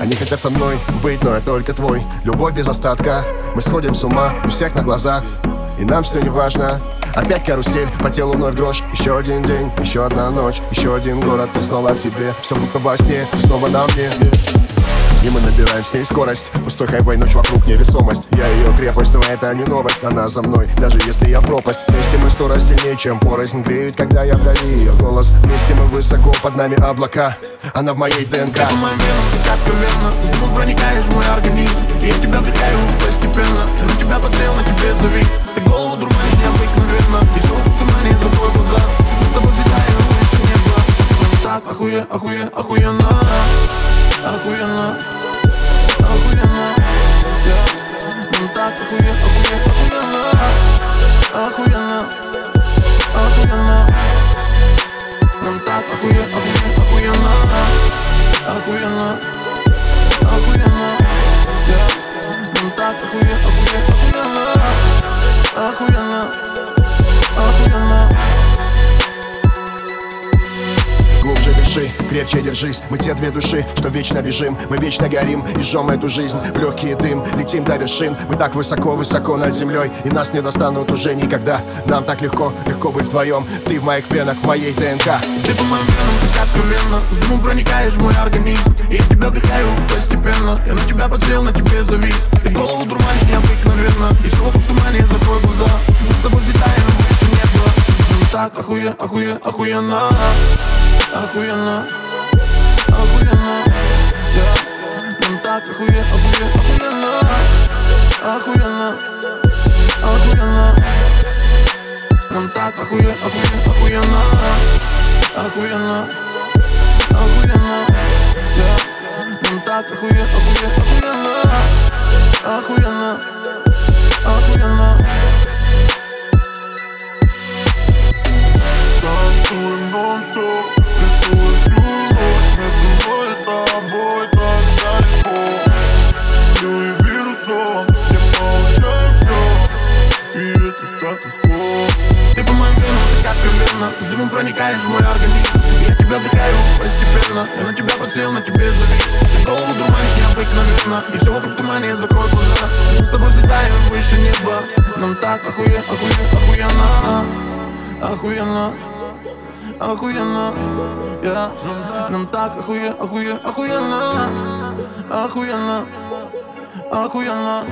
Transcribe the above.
Они хотят со мной быть, но я только твой. Любовь без остатка, мы сходим с ума У всех на глазах, и нам все не важно. Опять карусель, по телу вновь дрожь. Еще один день, еще одна ночь Еще один город, ты снова в тебе. Все будто во сне, снова на мне. И мы набираем с ней скорость. Пустой хайвей, ночь вокруг невесомость. Я ее крепость, но это не новость. Она за мной, даже если я пропасть. Вместе мы сто раз сильнее, чем порознь Греет, когда я вдали. Ее голос Вместе мы высоко, под нами облака Она в моей ДНК. Венам, ты откровенно. С дымом проникаешь в мой организм. Я тебя вдыхаю постепенно. На тебя подсел, на тебе завис. Ты голову дурманишь необыкновенно. И все в тумане, закрой глаза. Мы с тобой взлетаем выше неба. Так охуе, охуе, Охуенно. Охуенно I'll put. I'll put. Yeah. Дыши, крепче держись. Мы те две души, что вечно бежим Мы вечно горим и жжем эту жизнь В легкий дым, летим до вершин. Мы так высоко-высоко над землей И нас не достанут уже никогда. Нам так легко, легко быть вдвоем Ты в моих венах, в моей ДНК. Ты по моим венам, так откровенно С дымом проникаешь в мой организм. И я тебя вдыхаю постепенно. Я на тебя подсел, на тебе завис. Ты голову дурманишь необыкновенно. И все вокруг тумане, закрой глаза. Мы с тобой взлетаем выше неба Нам так охуе, охуе, охуенно Охуенно Охуенно yeah. Нам так охуе, охуе, охуенно Охуенно Охуенно Нам так охуе, охуе, охуенно Охуенно Охуенно yeah. Нам так охуе, охуе, охуенно Охуенно Охуенно проникаешь в мой организм Я тебя вдыхаю постепенно. Я на тебя подсел, на тебе завис Ты голову дурманишь необыкновенно И все вокруг тумане, закрой глаза. Мы с тобой взлетаем выше неба. Нам так охуе, охуе, охуенно. Охуенно. Охуенно. Yeah. Нам так охуе, охуе, охуенно. Охуенно. Охуенно